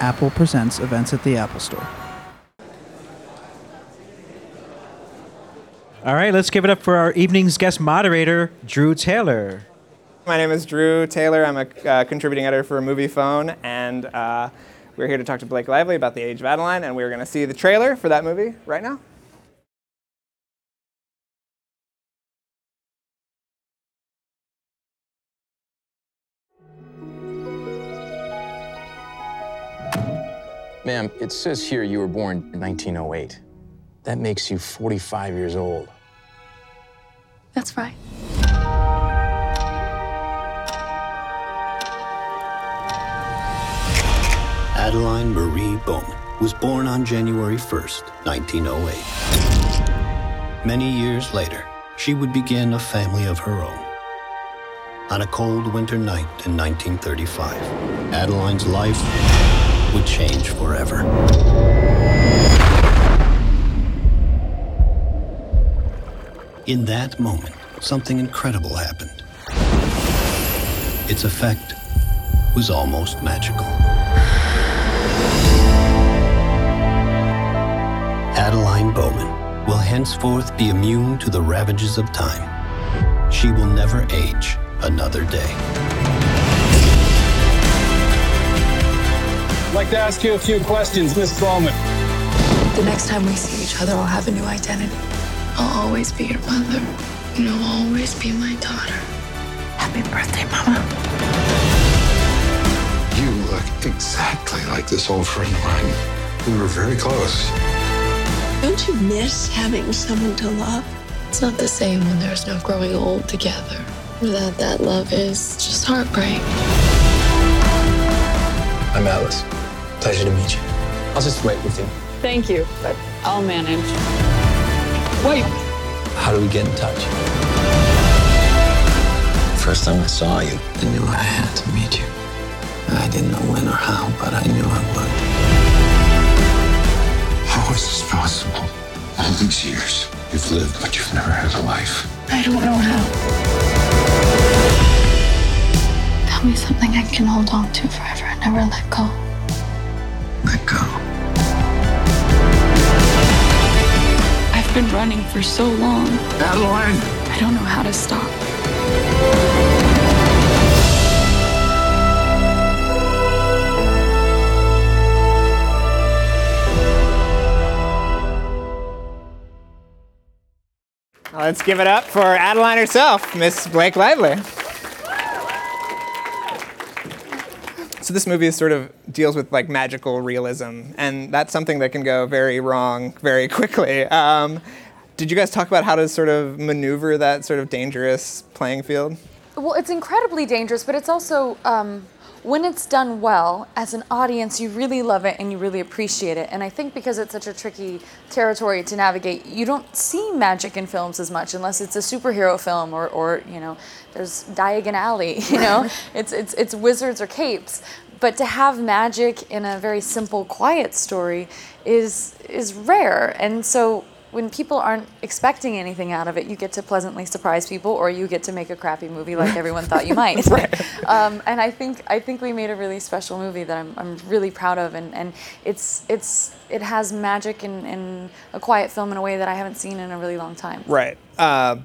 Apple Presents events at the Apple Store. All right, let's give it up for our evening's guest moderator, Drew Taylor. My name is Drew Taylor. I'm a uh, contributing editor for Moviefone, and uh, we're here to talk to Blake Lively about The Age of Adaline, and we're going to see the trailer for that movie right now. Ma'am, it says here you were born in 1908. That makes you 45 years old. That's right. Adaline Marie Bowman was born on January 1st, 1908. Many years later, she would begin a family of her own. On a cold winter night in 1935, Adaline's life would change forever. In that moment, something incredible happened. Its effect was almost magical. Adaline Bowman will henceforth be immune to the ravages of time. She will never age another day. Like to ask you a few questions, Miss Bowman. The next time we see each other, I'll have a new identity. I'll always be your mother. And you'll always be my daughter. Happy birthday, Mama. You look exactly like this old friend of mine. We were very close. Don't you miss having someone to love? It's not the same when there's no growing old together. Without that love is just heartbreak. I'm Ellis. Pleasure to meet you. I'll just wait with you. Thank you, but I'll manage. Wait. How do we get in touch? First time I saw you, I knew I had to meet you. I didn't know when or how, but I knew I would. How is this possible? All these years, you've lived, but you've never had a life. I don't know how. Tell me something I can hold on to forever and never let go. Let go. I've been running for so long. Adaline! I don't know how to stop. Let's give it up for Adaline herself, Miss Blake Lively. So this movie sort of deals with like magical realism, and that's something that can go very wrong very quickly. Um, did you guys talk about how to sort of maneuver that sort of dangerous playing field? Well, it's incredibly dangerous, but it's also um, when it's done well, as an audience, you really love it and you really appreciate it. And I think because it's such a tricky territory to navigate, you don't see magic in films as much unless it's a superhero film or, or you know, there's Diagon Alley, you know, it's, it's, it's wizards or capes. But to have magic in a very simple, quiet story is, is rare. And so when people aren't expecting anything out of it, you get to pleasantly surprise people, or you get to make a crappy movie like everyone thought you might. um, and I think I think we made a really special movie that I'm, I'm really proud of, and, and it's it's it has magic in, in a quiet film in a way that I haven't seen in a really long time. Right. Uh,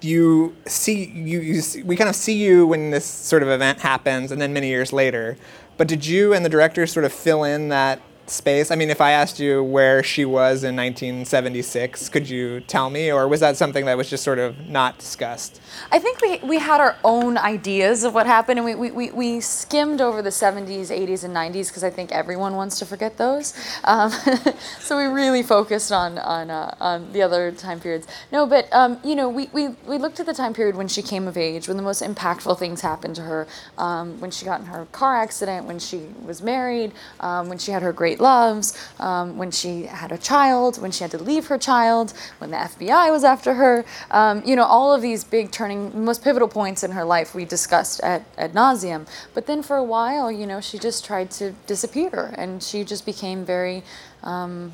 you see, you, you see, we kind of see you when this sort of event happens, and then many years later. But did you and the director sort of fill in that space? I mean, if I asked you where she was in 1976, could you tell me, or was that something that was just sort of not discussed? I think we, we had our own ideas of what happened, and we, we, we, we skimmed over the 70s, 80s, and 90s because I think everyone wants to forget those. Um, so we really focused on on, uh, on the other time periods. No, but um, you know, we, we, we looked at the time period when she came of age, when the most impactful things happened to her, um, when she got in her car accident, when she was married, um, when she had her great loves, um, when she had a child, when she had to leave her child, when the FBI was after her. Um, you know, all of these big turning, most pivotal points in her life we discussed at, at nauseum. But then for a while, you know, she just tried to disappear and she just became very um,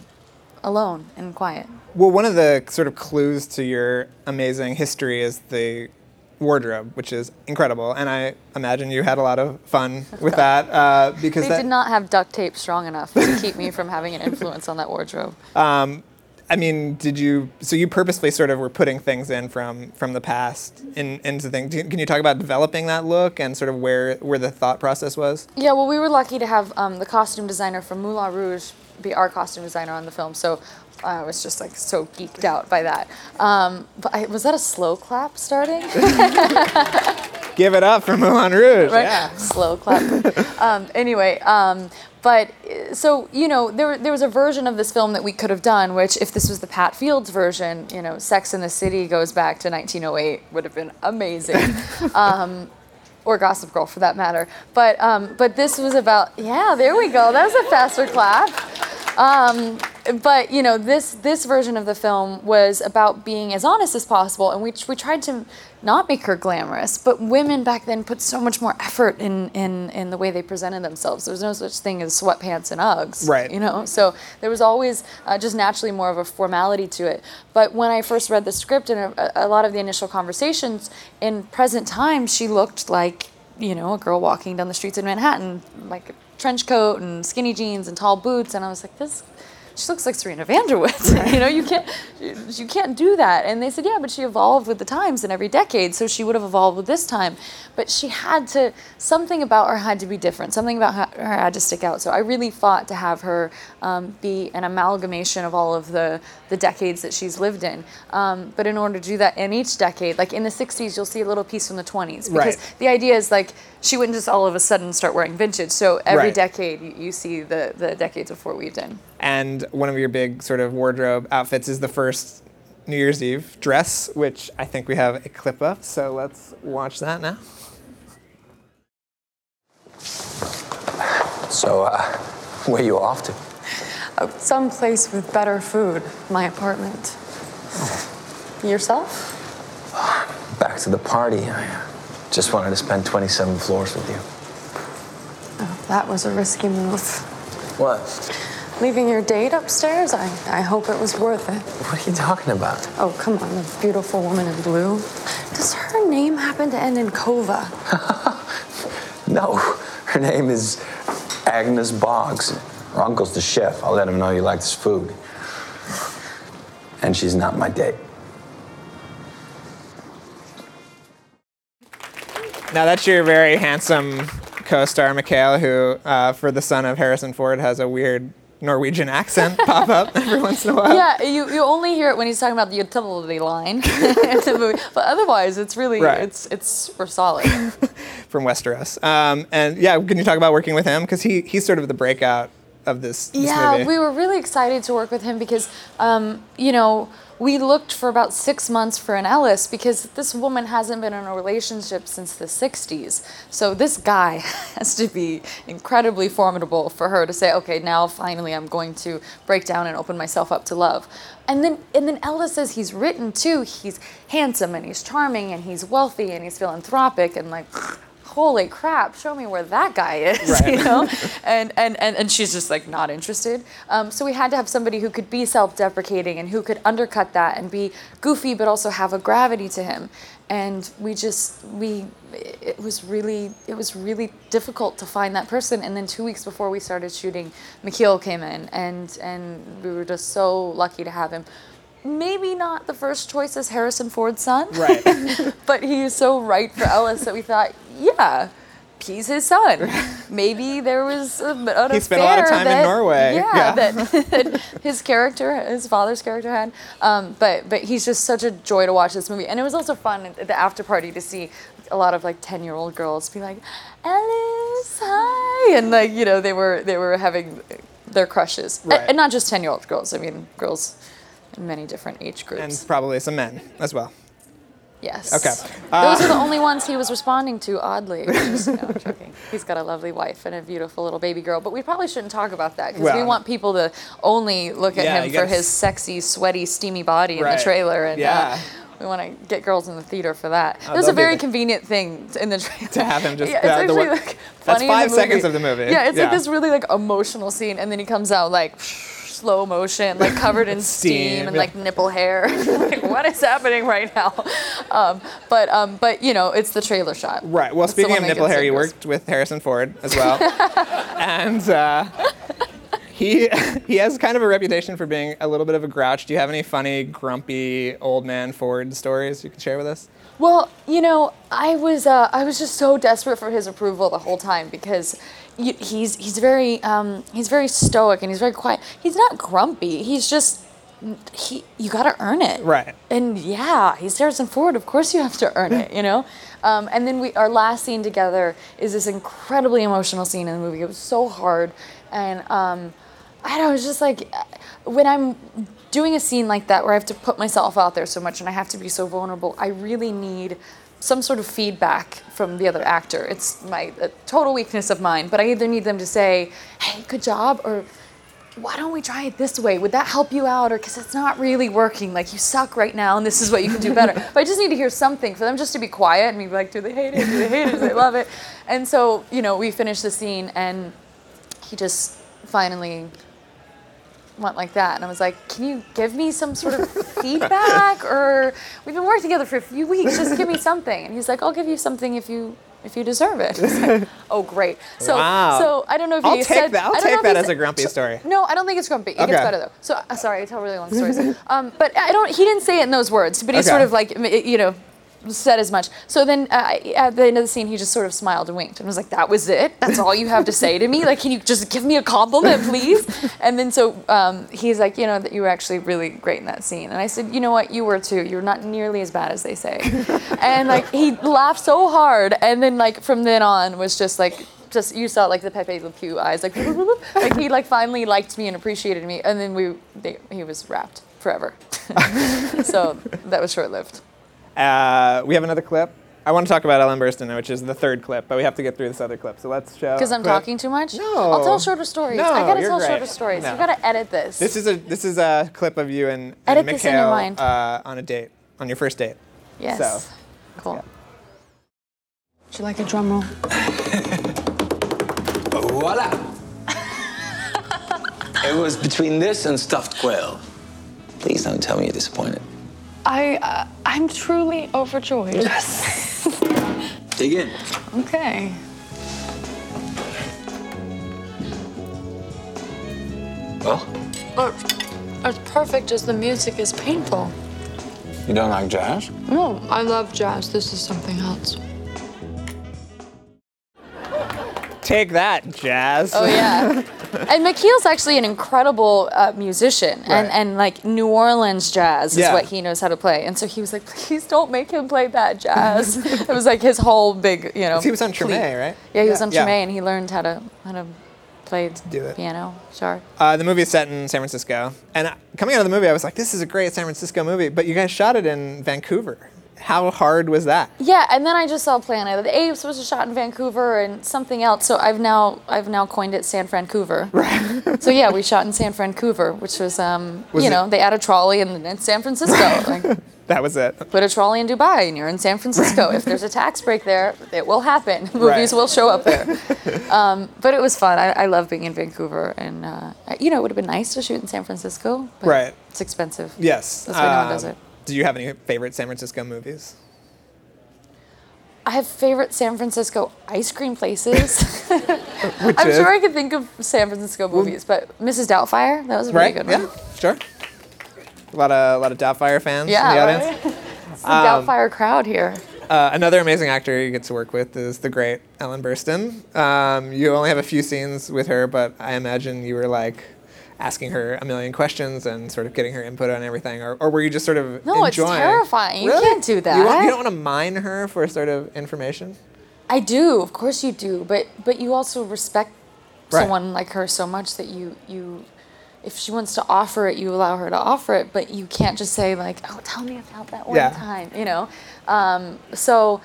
alone and quiet. Well, one of the sort of clues to your amazing history is the wardrobe, which is incredible, and I imagine you had a lot of fun with that uh, because They that, did not have duct tape strong enough to keep me from having an influence on that wardrobe. Um, I mean, did you? So you purposely sort of were putting things in from from the past in, into things. Can you talk about developing that look and sort of where where the thought process was? Yeah, well, we were lucky to have um, the costume designer from Moulin Rouge be our costume designer on the film, so I was just like so geeked out by that. Um, but I, was that a slow clap starting? Give it up for Moulin Rouge. right? Yeah. Slow clap. um, anyway, um, but so you know, there there was a version of this film that we could have done, which if this was the Pat Fields version, you know, Sex in the City goes back to 1908, would have been amazing. um, or Gossip Girl, for that matter. But um, but this was about yeah, there we go. That was a faster clap. Um, but you know, this this version of the film was about being as honest as possible, and we we tried to not make her glamorous. But women back then put so much more effort in in in the way they presented themselves. There was no such thing as sweatpants and Uggs, Right. You know, so there was always uh, just naturally more of a formality to it. But when I first read the script and a, a lot of the initial conversations in present time, she looked like you know a girl walking down the streets in Manhattan, like trench coat and skinny jeans and tall boots, and I was like, this. She looks like Serena Vanderwood. you know, you can't, you can't do that. And they said, yeah, but she evolved with the times in every decade, so she would have evolved with this time. But she had to, something about her had to be different. Something about her, her had to stick out. So I really fought to have her um, be an amalgamation of all of the, the decades that she's lived in. Um, but in order to do that in each decade, like in the 60s, you'll see a little piece from the 20s. Because Right. the idea is like, she wouldn't just all of a sudden start wearing vintage. So every Right. decade, you, you see the, the decades before weaved in. And one of your big sort of wardrobe outfits is the first New Year's Eve dress, which I think we have a clip of. So let's watch that now. So, uh, where you off to? Uh, someplace with better food. My apartment. Yourself? Back to the party. I uh, just wanted to spend 27 floors with you. Oh, that was a risky move. What? Leaving your date upstairs? I, I hope it was worth it. What are you talking about? Oh, come on, the beautiful woman in blue. Does her name happen to end in Kova? No, her name is Agnes Boggs. Her uncle's the chef. I'll let him know you like this food. And she's not my date. Now that's your very handsome co-star Michiel, who, uh, for the son of Harrison Ford, has a weird Norwegian accent pop up every once in a while. Yeah, you, you only hear it when he's talking about the utility line in the movie, but otherwise it's really Right. it's it's super solid. from Westeros. Um, and yeah, can you talk about working with him? Because he he's sort of the breakout of this, this yeah, movie. we were really excited to work with him because um, you know we looked for about six months for an Ellis because this woman hasn't been in a relationship since the 60s. So this guy has to be incredibly formidable for her to say, okay, now finally I'm going to break down and open myself up to love. And then and then Ella says he's written too. He's handsome and he's charming and he's wealthy and he's philanthropic and like holy crap, show me where that guy is, you know? and, and, and, and she's just like not interested. Um, so we had to have somebody who could be self deprecating and who could undercut that and be goofy but also have a gravity to him. And we just, we, it was really, it was really difficult to find that person. And then two weeks before we started shooting, Michiel came in and, and we were just so lucky to have him. Maybe not the first choice as Harrison Ford's son, Right. but he is so right for Ellis that we thought, yeah, he's his son. Maybe there was a, an He spent a lot of time in Norway. Yeah, Yeah. that, that his character, his father's character had. Um, but but he's just such a joy to watch this movie, and it was also fun at the after party to see a lot of like ten year old girls be like, Ellis, hi, and like you know they were they were having their crushes, Right. and not just ten year old girls. I mean girls in many different age groups. and probably some men as well. Yes. Okay. Those Uh, are the only ones he was responding to, oddly. Just, no, I'm joking. He's got a lovely wife and a beautiful little baby girl, but we probably shouldn't talk about that because we want people to only look at Yeah, him for his sexy, sweaty, steamy body in the trailer. And Yeah. uh, we want to get girls in the theater for that. Oh, it was a very convenient thing in the trailer. To have him just- yeah, it's uh, actually like That's funny in five seconds of the movie. Yeah, it's Yeah. like this really like emotional scene, and then he comes out like slow motion, like covered in steam, Steam, and yeah. like nipple hair. like, what is happening right now? Um, but um, but you know, it's the trailer shot. Right. Well, That's speaking of nipple hair, you worked with Harrison Ford as well, and uh, he he has kind of a reputation for being a little bit of a grouch. Do you have any funny, grumpy old man Ford stories you can share with us? Well, you know, I was uh, I was just so desperate for his approval the whole time because he's he's very um, he's very stoic and he's very quiet. He's not grumpy. He's just he you got to earn it. Right. And yeah, he's Harrison Ford. Of course, you have to earn it. You know. Um, and then we our last scene together is this incredibly emotional scene in the movie. It was so hard, and um, I don't know. It's just like when I'm doing a scene like that where I have to put myself out there so much and I have to be so vulnerable. I really need some sort of feedback from the other actor. It's my a total weakness of mine, but I either need them to say, "Hey, good job," or why don't we try it this way? Would that help you out? Or because it's not really working, like you suck right now, and this is what you can do better. but I just need to hear something for them just to be quiet and be like, do they hate it? Do they hate it? Do they love it? And so, you know, we finished the scene, and he just finally went like that, and I was like, can you give me some sort of feedback? Or we've been working together for a few weeks. Just give me something. And he's like, I'll give you something if you. If you deserve it. Like, oh, great. So, Wow. so I don't know if I'll he take said that- I'll I don't know take that as a grumpy story. No, I don't think it's grumpy. It Okay. gets better though. So uh, sorry, I tell really long stories. um, but I don't. He didn't say it in those words, but he Okay. sort of like you know said as much. So then uh, at the end of the scene, he just sort of smiled and winked and was like, "That was it. That's all you have to say to me. Like, can you just give me a compliment, please?" And then so um, he's like, "You know that you were actually really great in that scene." And I said, "You know what? You were too. You're not nearly as bad as they say." and like he laughed so hard, and then like from then on was just like. Just you saw like the Pepe Le Pew eyes, like like he like finally liked me and appreciated me, and then we they, he was wrapped forever. so that was short lived. Uh, we have another clip. I want to talk about Ellen Burstyn, which is the third clip, but we have to get through this other clip. So let's show. Because I'm clip. talking too much? No. I'll tell shorter stories. No, I gotta you're tell great. shorter stories. No. You gotta edit this. This is a this is a clip of you and, and Edit this in your Michiel mind. Uh, on a date, on your first date. yes. So, cool. Would you like a drum roll? Voila! it was between this and stuffed quail. Please don't tell me you're disappointed. I, uh, I'm truly overjoyed. Yes. Dig in. Okay. Well, It's perfect as the music is painful. you don't like jazz? No, I love jazz. This is something else. take that, Jazz. Oh yeah. and Michiel's actually an incredible uh, musician, and, Right. and like New Orleans jazz is Yeah. what he knows how to play. And so he was like, please don't make him play that jazz. it was like his whole big, you know. He was on. Treme, right? Yeah, he was Yeah. on Yeah. And he learned how to how to play Do it. piano. Sure. Uh, the movie is set in San Francisco, and uh, coming out of the movie, I was like, "This is a great San Francisco movie," but you guys shot it in Vancouver. How hard was that? Yeah, and then I just saw Planet of the Apes was shot in Vancouver and something else. So I've now I've now coined it San Vancouver. Right. so yeah, we shot in San Vancouver, which was um Was you it- know they add a trolley in, in San Francisco. like, That was it. put a trolley in Dubai and you're in San Francisco. if there's a tax break there, it will happen. Movies Right. will show up there. um, but it was fun. I, I love being in Vancouver, and uh, you know it would have been nice to shoot in San Francisco. But Right. It's expensive. Yes. That's why no one does Um, it. Do you have any favorite San Francisco movies? I have favorite San Francisco ice cream places. I'm is- sure I could think of San Francisco movies, but Mrs. Doubtfire, that was a right? really good one. yeah. Sure. A lot of a lot of Doubtfire fans Yeah, in the audience. right? It's the Um, Doubtfire crowd here. Uh, another amazing actor you get to work with is the great Ellen Burstyn. Um, you only have a few scenes with her, but I imagine you were like asking her a million questions and sort of getting her input on everything, or, or were you just sort of No, it's enjoying? terrifying. You can't do You, want, that. you don't want to mine her for sort of information. I do, of course you do, but but you also respect Right. someone like her so much that you you if she wants to offer it, you allow her to offer it, but you can't just say like, "Oh, tell me about that one Yeah. time," you know. Um, so,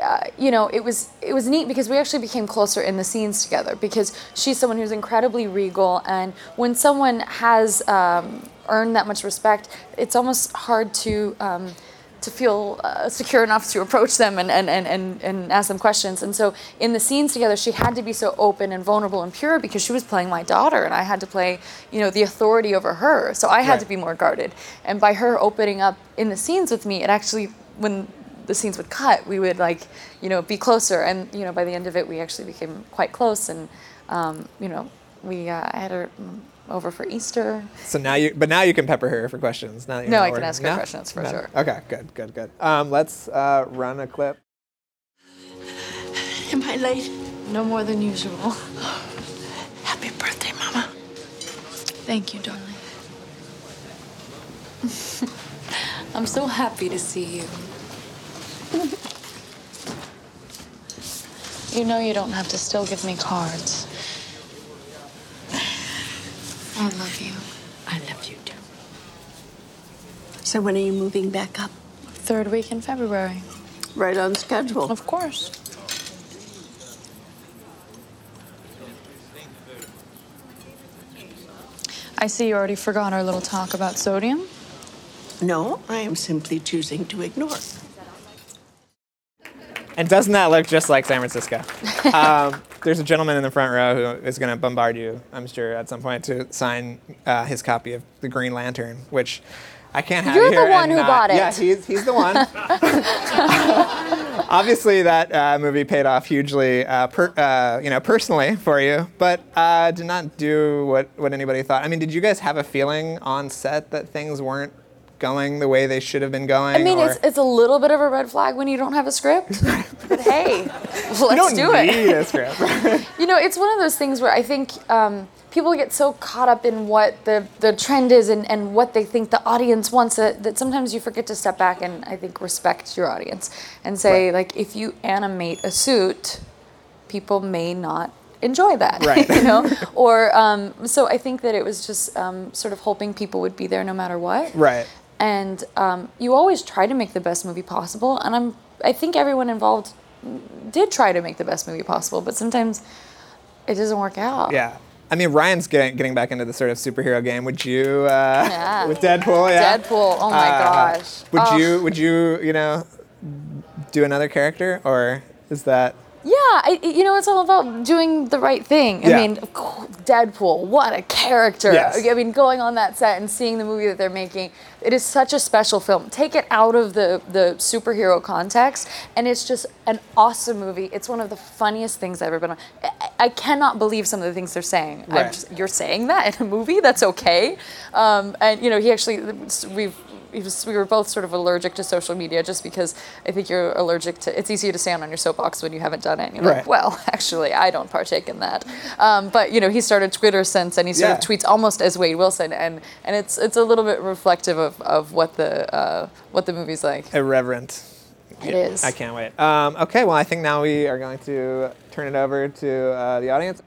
uh, you know, it was it was neat because we actually became closer in the scenes together because she's someone who's incredibly regal, and when someone has um, earned that much respect, it's almost hard to. Um, to feel uh, secure enough to approach them and, and, and, and, and ask them questions. And so in the scenes together, she had to be so open and vulnerable and pure because she was playing my daughter, and I had to play, you know, the authority over her. So I had Right. to be more guarded. And by her opening up in the scenes with me, it actually when the scenes would cut, we would like, you know, be closer. And you know, by the end of it, we actually became quite close. And um, you know, we uh, I had her mm, over for Easter. So now you, but now you can pepper her for questions. Now you No, know I can where- ask her questions for sure. Okay, good, good, good. Um, let's uh, run a clip. Am I late? No more than usual. Happy birthday, Mama. Thank you, darling. I'm so happy to see you. You know you don't have to still give me cards. I love you. I love you too. So when are you moving back up? Third week in February. Right on schedule. Of course. I see you already forgot our little talk about sodium. No, I am simply choosing to ignore. And doesn't that look just like San Francisco? um, there's a gentleman in the front row who is going to bombard you, I'm sure, at some point to sign uh, his copy of The Green Lantern, which I can't have You're here the one who not- bought it. Yeah, he's, he's the one. Obviously, that uh, movie paid off hugely, uh, per, uh, you know, personally for you, but uh, did not do what, what anybody thought. I mean, did you guys have a feeling on set that things weren't going the way they should have been going? I mean, or- it's, it's a little bit of a red flag when you don't have a script. but hey, let's you don't do need it. a script. You know, it's one of those things where I think um, people get so caught up in what the, the trend is and, and what they think the audience wants that, that sometimes you forget to step back and I think respect your audience and say, like, if you animate a suit, people may not enjoy that. Right. you know? Or, um, so I think that it was just um, sort of hoping people would be there no matter what. right. And um, you always try to make the best movie possible. And I'm, I think everyone involved did try to make the best movie possible, but sometimes it doesn't work out. Yeah. I mean, Ryan's getting, getting back into the sort of superhero game. Would you, uh, Yeah. with Deadpool? Yeah. Deadpool. Oh my Uh, gosh. Would Oh. you, would you, you know, do another character, or is that? Yeah, I, you know, it's all about doing the right thing. I Yeah. mean, Deadpool, what a character. Yes. I mean, going on that set and seeing the movie that they're making, it is such a special film. Take it out of the, the superhero context, and it's just an awesome movie. It's one of the funniest things I've ever been on. I, I cannot believe some of the things they're saying. I'm Right. just- you're saying that in a movie? That's okay. Um, and, you know, he actually, we've, was, we were both sort of allergic to social media just because I think you're allergic to. It's easier to stand on your soapbox when you haven't done it. And you're Right. like, well, actually, I don't partake in that. Um, but you know, he started Twitter since, and he sort of tweets almost as Wade Wilson, and and it's it's a little bit reflective of, of what the uh, what the movie's like. Irreverent. It is. I can't wait. Um, okay, well, I think now we are going to turn it over to uh, the audience.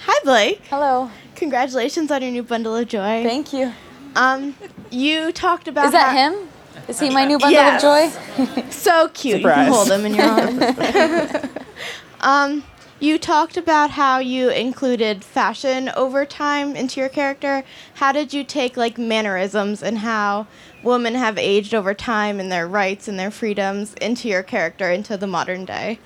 Hi, Blake. Hello. Congratulations on your new bundle of joy. Thank you. Um, you talked about Is that how- him? Is he my new bundle Yes. of joy? so cute. You Surprise. can hold him in your arms. um, you talked about how you included fashion over time into your character. How did you take like mannerisms and how women have aged over time and their rights and their freedoms into your character into the modern day?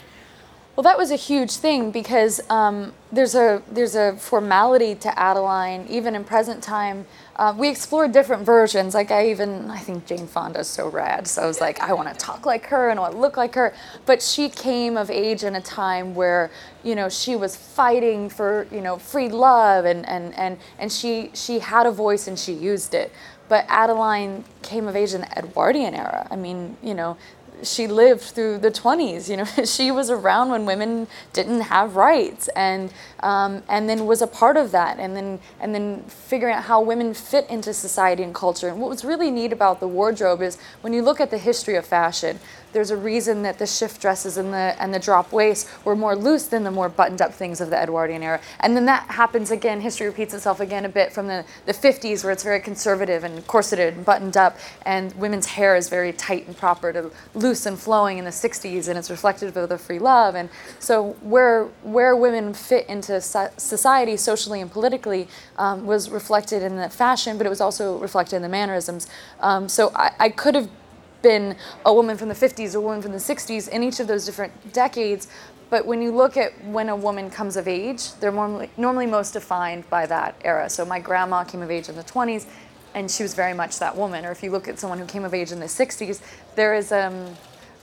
Well, that was a huge thing because um, there's a there's a formality to Adaline even in present time. Uh, we explored different versions. Like I even I think Jane Fonda's so rad. So I was like, I want to talk like her and I want to look like her. But she came of age in a time where you know she was fighting for you know free love and and and and she she had a voice and she used it. But Adaline came of age in the Edwardian era. I mean, you know, she lived through the 20s. You know, she was around when women didn't have rights, and um, and then was a part of that, and then and then figuring out how women fit into society and culture. And what was really neat about the wardrobe is when you look at the history of fashion, there's a reason that the shift dresses and the and the drop waist were more loose than the more buttoned up things of the Edwardian era. And then that happens again. History repeats itself again a bit from the, the 50s, where it's very conservative and corseted and buttoned up, and women's hair is very tight and proper to loose and flowing in the 60s, and it's reflective of the free love. And so where where women fit into so- society socially and politically um, was reflected in the fashion, but it was also reflected in the mannerisms. Um, so I, I could have been a woman from the 50s or a woman from the 60s in each of those different decades. But when you look at when a woman comes of age, they're normally, normally most defined by that era. So my grandma came of age in the 20s, and she was very much that woman. Or if you look at someone who came of age in the 60s, there is um,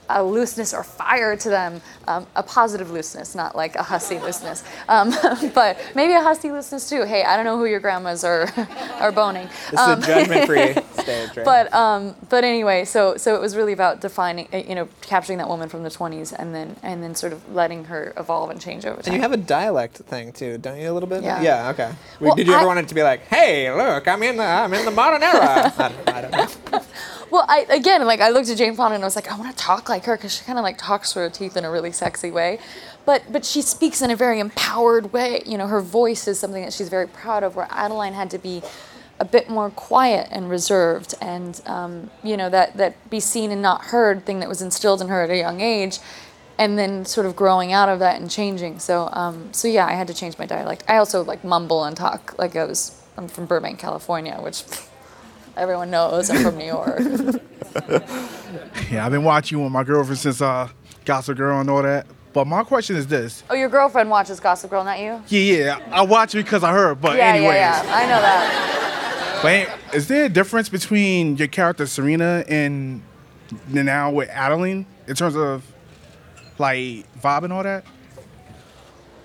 a looseness or fire to them, um, a positive looseness, not like a hussy looseness, um, but maybe a hussy looseness too. Hey, I don't know who your grandmas are are boning. This is a judgment-free stage, right? But um, but anyway, so so it was really about defining, uh, you know, capturing that woman from the 20s and then and then sort of letting her evolve and change over time. And you have a dialect thing too, don't you? A little bit. Yeah. Yeah. Okay. Well, Did you ever I- want it to be like, "Hey, look, I'm in the I'm in the modern era"? I don't, I don't know. Well, I again, like I looked at Jane Fonda and I was like, I want to talk like her because she kind of like talks through her teeth in a really sexy way, but but she speaks in a very empowered way. You know, her voice is something that she's very proud of. Where Adaline had to be a bit more quiet and reserved, and um, you know that that be seen and not heard thing that was instilled in her at a young age. And then sort of growing out of that and changing. So, um, so yeah, I had to change my dialect. I also like mumble and talk like I was. I'm from Burbank, California, which everyone knows. I'm from New York. Yeah, I've been watching you with my girlfriend since uh, Gossip Girl and all that. But my question is this. Oh, your girlfriend watches Gossip Girl, not you? Yeah, yeah, I watch it because I heard, but yeah, anyways. yeah, yeah. I know that. But is there a difference between your character Serena and now with Adaline in terms of like vibe and all that?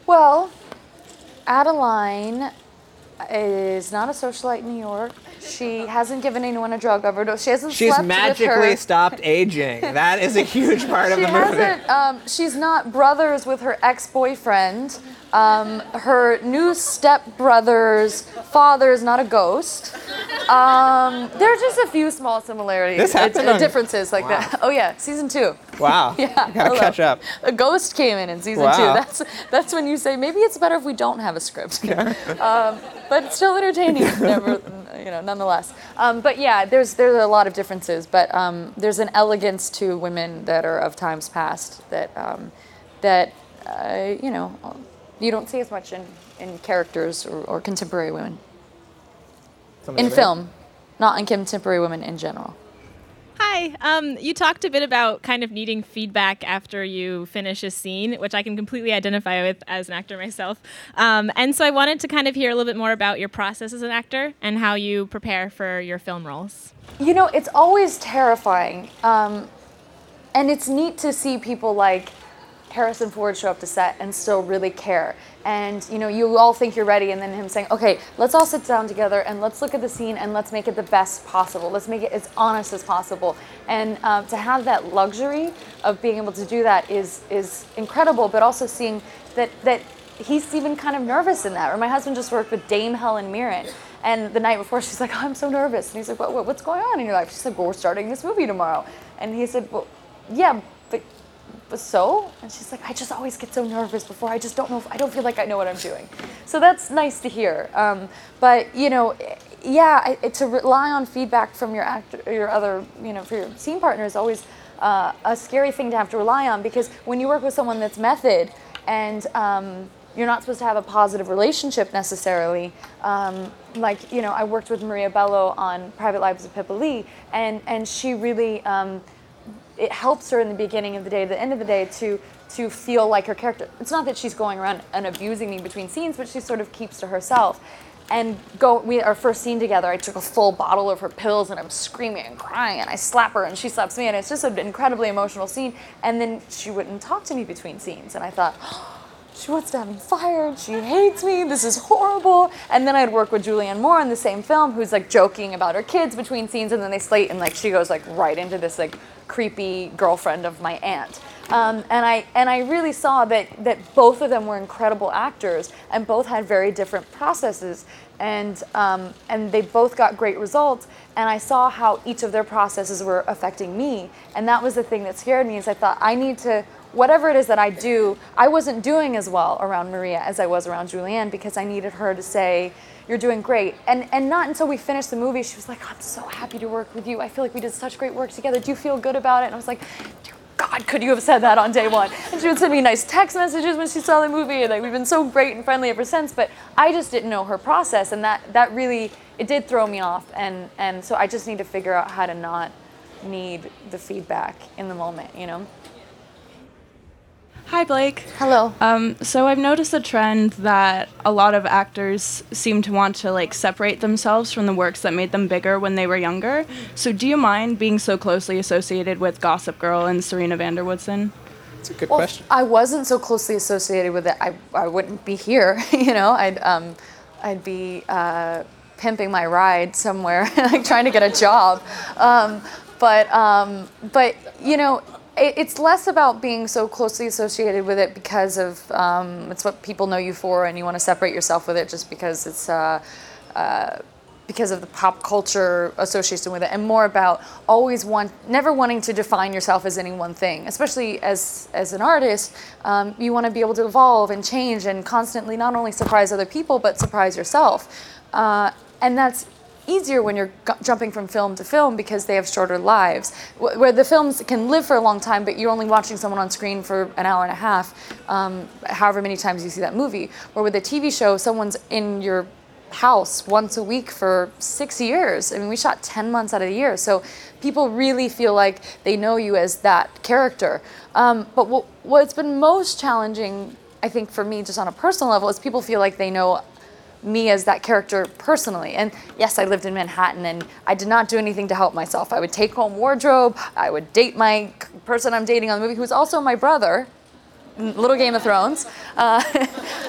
Well, Adaline is not a socialite in New York. She hasn't given anyone a drug overdose. She hasn't She's slept magically stopped aging. That is a huge part of she the movie. hasn't. Um, she's not brothers with her ex-boyfriend. Um, her new stepbrother's father is not a ghost. Um, there are just a few small similarities, uh, on- differences like Wow. that. Oh yeah, season two. Wow. Yeah, Gotta hello. catch up. A ghost came in in season Wow. two. That's that's when you say maybe it's better if we don't have a script. um, but it's still entertaining, never, you know, nonetheless. Um, but yeah, there's there's a lot of differences, but um, there's an elegance to women that are of times past that um, that uh, you know you don't see as much in, in characters or, or contemporary women Somebody in film, not in contemporary women in general. Hi. Um, you talked a bit about kind of needing feedback after you finish a scene, which I can completely identify with as an actor myself. Um, and so I wanted to kind of hear a little bit more about your process as an actor and how you prepare for your film roles. You know, it's always terrifying. Um, and it's neat to see people like Harrison Ford show up to set and still really care. And you know, you all think you're ready, and then him saying, "Okay, let's all sit down together and let's look at the scene and let's make it the best possible. Let's make it as honest as possible." And um, to have that luxury of being able to do that is is incredible. But also seeing that that he's even kind of nervous in that. Or my husband just worked with Dame Helen Mirren. And the night before, she's like, I'm so nervous. And he's like, what, what, what's going on in your life? She's like, well, we're starting this movie tomorrow. And he said, well, yeah, but, so? And she's like, I just always get so nervous before. I just don't know, if, I don't feel like I know what I'm doing. So that's nice to hear. Um, but, you know, yeah, I, it- to rely on feedback from your actor, your other, you know, for your scene partner is always uh, a scary thing to have to rely on because when you work with someone that's method and um, you're not supposed to have a positive relationship necessarily. Um, like, you know, I worked with Maria Bello on Private Lives of Pippa Lee, and, and she really, um, it helps her in the beginning of the day, the end of the day, to to feel like her character. It's not that she's going around and abusing me between scenes, but she sort of keeps to herself. And go, we our first scene together. I took a full bottle of her pills, and I'm screaming and crying, and I slap her, and she slaps me, and it's just an incredibly emotional scene. And then she wouldn't talk to me between scenes, and I thought, she wants to have me fired. She hates me. This is horrible. And then I'd work with Julianne Moore in the same film, who's like joking about her kids between scenes, and then they slate, and like she goes like right into this like creepy girlfriend of my aunt. Um, and I and I really saw that that both of them were incredible actors, and both had very different processes, and um, and they both got great results. And I saw how each of their processes were affecting me, and that was the thing that scared me. Is I thought I need to whatever it is that I do, I wasn't doing as well around Maria as I was around Julianne because I needed her to say, "You're doing great." And and not until we finished the movie, she was like, "I'm so happy to work with you. I feel like we did such great work together. Do you feel good about it?" And I was like, God, could you have said that on day one?" And she would send me nice text messages when she saw the movie, and like we've been so great and friendly ever since. But I just didn't know her process, and that that really it did throw me off. And and so I just need to figure out how to not need the feedback in the moment, you know? Hi, Blake. Hello. Um, so I've noticed a trend that a lot of actors seem to want to like separate themselves from the works that made them bigger when they were younger. So do you mind being so closely associated with Gossip Girl and Serena van der Woodsen? That's a good well, question. I wasn't so closely associated with it. I, I wouldn't be here, you know. I'd um, I'd be uh, pimping my ride somewhere, like trying to get a job. Um, but um, but you know, it, it's less about being so closely associated with it because of um, it's what people know you for, and you want to separate yourself with it just because it's. Uh, uh, because of the pop culture association with it, and more about always want, never wanting to define yourself as any one thing. Especially as as an artist, um, you want to be able to evolve and change and constantly not only surprise other people but surprise yourself, uh, and that's easier when you're g- jumping from film to film because they have shorter lives. Wh- where the films can live for a long time, but you're only watching someone on screen for an hour and a half, um, however many times you see that movie. Where with a TV show, someone's in your house once a week for six years. I mean, we shot 10 months out of the year. So people really feel like they know you as that character. Um, but what, what's been most challenging, I think, for me, just on a personal level, is people feel like they know me as that character personally. And yes, I lived in Manhattan and I did not do anything to help myself. I would take home wardrobe, I would date my person I'm dating on the movie, who's also my brother. Little Game of Thrones. Uh,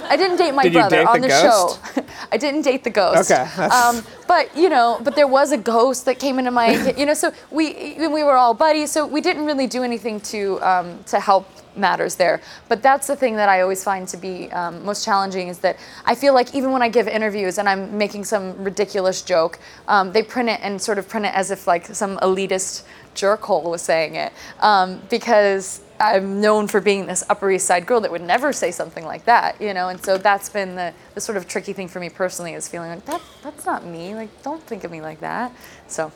I didn't date my Did brother date on the the, show. I didn't date the ghost. Okay, Um, but you know, but there was a ghost that came into my, you know, so we we were all buddies. So we didn't really do anything to um, to help matters there. But that's the thing that I always find to be um, most challenging is that I feel like even when I give interviews and I'm making some ridiculous joke, um, they print it and sort of print it as if like some elitist jerkhole was saying it um, because I'm known for being this Upper East Side girl that would never say something like that, you know. And so that's been the, the sort of tricky thing for me personally is feeling like that that's not me. Like don't think of me like that. So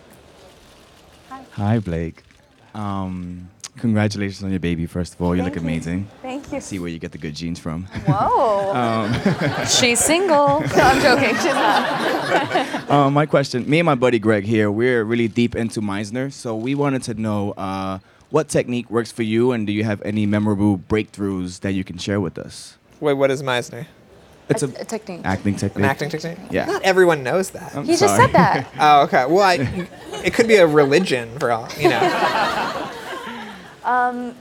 Hi, Blake. Um, congratulations on your baby, first of all. You look Thank you. amazing. Thank you. See where you get the good genes from. Whoa. Um, She's single. No, I'm joking. She's not. um, my question me and my buddy Greg here, we're really deep into Meisner. So we wanted to know uh, what technique works for you, and do you have any memorable breakthroughs that you can share with us? Wait, what is Meisner? It's a, a technique. acting technique. An acting technique? Yeah. Not everyone knows that. I'm He just said that. Oh, okay. Well, I, it could be a religion for all, you know. Um,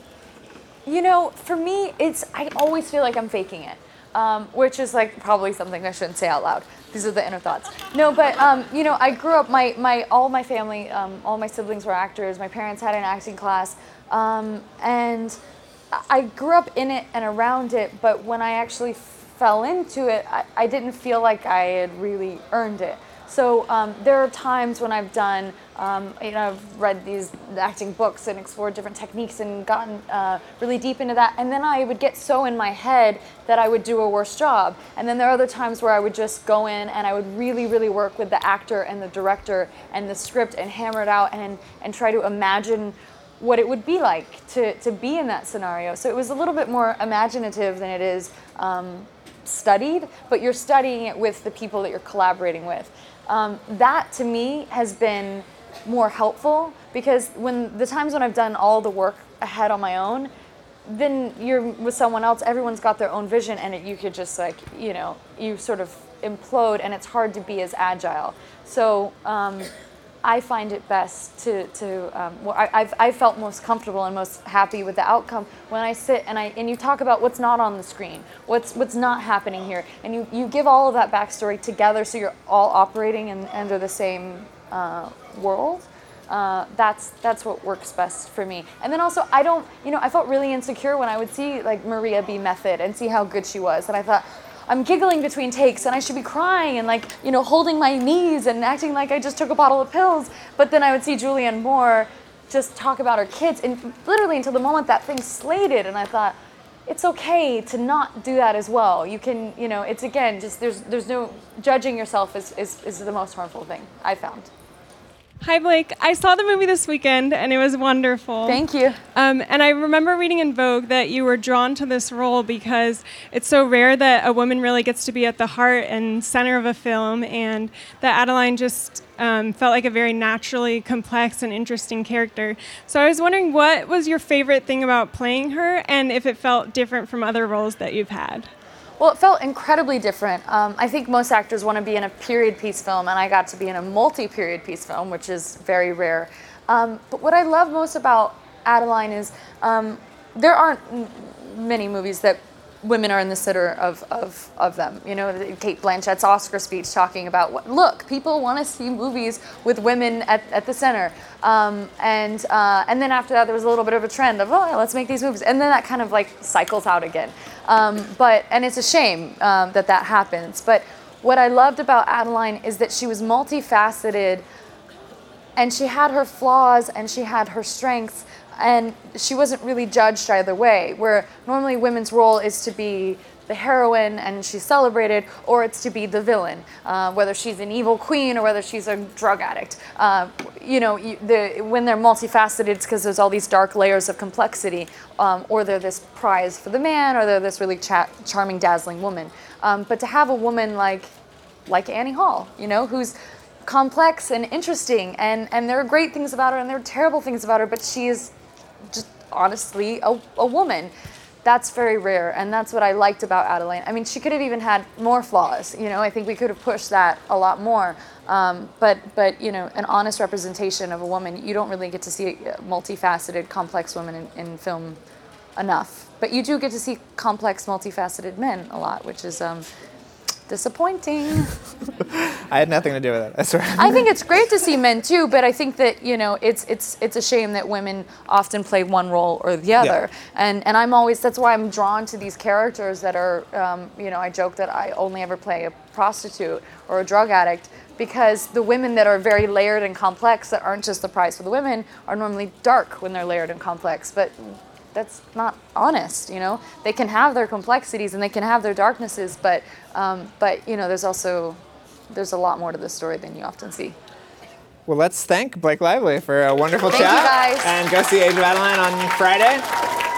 you know, for me, it's I always feel like I'm faking it, um, which is like probably something I shouldn't say out loud. These are the inner thoughts. No, but um, you know, I grew up. My my all my family, um, all my siblings were actors. My parents had an acting class, um, and I- grew up in it and around it. But when I actually fell into it, I, I didn't feel like I had really earned it. So um, there are times when I've done, um, you know, I've read these acting books and explored different techniques and gotten uh, really deep into that. And then I would get so in my head that I would do a worse job. And then there are other times where I would just go in and I would really, really work with the actor and the director and the script and hammer it out and, and try to imagine what it would be like to, to be in that scenario. So it was a little bit more imaginative than it is um, studied, but you're studying it with the people that you're collaborating with. Um, that to me has been more helpful because when the times when I've done all the work ahead on my own, then you're with someone else, everyone's got their own vision, and it, you could just like, you know, you sort of implode, and it's hard to be as agile. So um, I find it best to, to um, well, I, I've, I felt most comfortable and most happy with the outcome when I sit and I and you talk about what's not on the screen, what's what's not happening here, and you, you give all of that backstory together so you're all operating in, under the same uh, world. Uh, that's that's what works best for me. And then also, I don't, you know, I felt really insecure when I would see like Maria be method and see how good she was, and I thought. I'm giggling between takes and I should be crying and like, you know, holding my knees and acting like I just took a bottle of pills. But then I would see Julianne Moore just talk about her kids and literally until the moment that thing slated and I thought, it's okay to not do that as well. You can, you know, it's again just there's there's no judging yourself is, is, is the most harmful thing I found. Hi, Blake. I saw the movie this weekend and it was wonderful. Thank you. Um, and I remember reading in Vogue that you were drawn to this role because it's so rare that a woman really gets to be at the heart and center of a film, and that Adaline just um, felt like a very naturally complex and interesting character. So I was wondering what was your favorite thing about playing her and if it felt different from other roles that you've had? Well, it felt incredibly different. Um, I think most actors want to be in a period piece film, and I got to be in a multi period piece film, which is very rare. Um, but what I love most about Adaline is um, there aren't many movies that women are in the center of, of, of them. You know, Cate Blanchett's Oscar speech talking about, what, look, people want to see movies with women at, at the center. Um, and, uh, and then after that, there was a little bit of a trend of, oh, let's make these movies. And then that kind of like cycles out again. Um, but, and it's a shame um, that that happens. But what I loved about Adaline is that she was multifaceted and she had her flaws and she had her strengths and she wasn't really judged either way where normally women's role is to be the heroine and she's celebrated or it's to be the villain uh, whether she's an evil queen or whether she's a drug addict. Uh, you know the, when they're multifaceted it's because there's all these dark layers of complexity um, or they're this prize for the man or they're this really cha- charming dazzling woman. Um, but to have a woman like like annie hall you know who's complex and interesting and and there are great things about her and there are terrible things about her but she is just honestly a, a woman. That's very rare and that's what i liked about Adaline i mean she could have even had more flaws you know? I think we could have pushed that a lot more. Um, but but you know an honest representation of a woman you don't really get to see a multifaceted complex women in, in film enough. But you do get to see complex multifaceted men a lot which is um, disappointing I had nothing to do with it. I swear. I think it's great to see men too, but I think that you know it's it's it's a shame that women often play one role or the other, and and I'm always that's why I'm drawn to these characters that are um, you know I joke that I only ever play a prostitute or a drug addict because the women that are very layered and complex that aren't just the prize for the women are normally dark when they're layered and complex, but that's not honest you know they can have their complexities and they can have their darknesses but um, but you know there's also there's a lot more to the story than you often see Well, let's thank Blake Lively for a wonderful Thank you, chat. guys. And go see Age of Adaline on Friday.